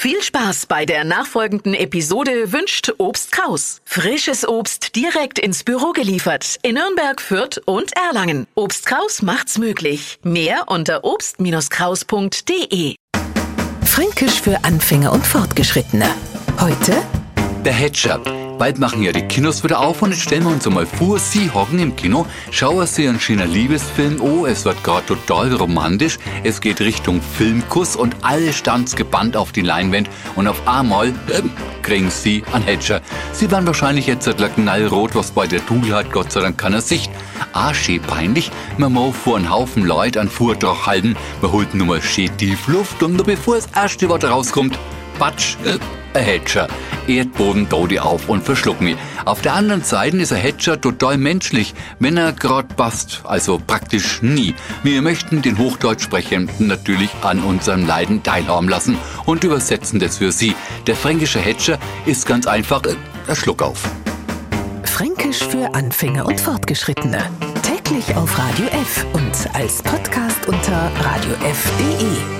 Viel Spaß bei der nachfolgenden Episode wünscht Obst Kraus. Frisches Obst direkt ins Büro geliefert in Nürnberg, Fürth und Erlangen. Obst Kraus macht's möglich. Mehr unter obst-kraus.de. Fränkisch für Anfänger und Fortgeschrittene. Heute Der Hedger. Bald machen ja die Kinos wieder auf und jetzt stellen wir uns einmal vor, Sie hocken im Kino, schauen Sie einen schönen Liebesfilm, oh, es wird gerade total romantisch, es geht Richtung Filmkuss und alle stands gebannt auf die Leinwand und auf einmal äh, kriegen Sie einen Hedger. Sie werden wahrscheinlich jetzt knallrot, was bei der Dunkelheit Gott sei Dank keiner Sicht. Ah, schön peinlich, man muss vor einen Haufen Leute einen Vortrag halten, man holt nur mal schön Tiefluft und nur bevor das erste Wort rauskommt, Batsch, äh, ein Hedger. Erdboden dau die auf und verschluck mich. Auf der anderen Seite ist ein Hedger total menschlich, wenn er grad passt, also praktisch nie. Wir möchten den Hochdeutschsprechenden natürlich an unserem Leiden teilhaben lassen und übersetzen das für Sie. Der fränkische Hedger ist ganz einfach äh, ein Schluck auf. Fränkisch für Anfänger und Fortgeschrittene. Täglich auf Radio F und als Podcast unter radiof.de.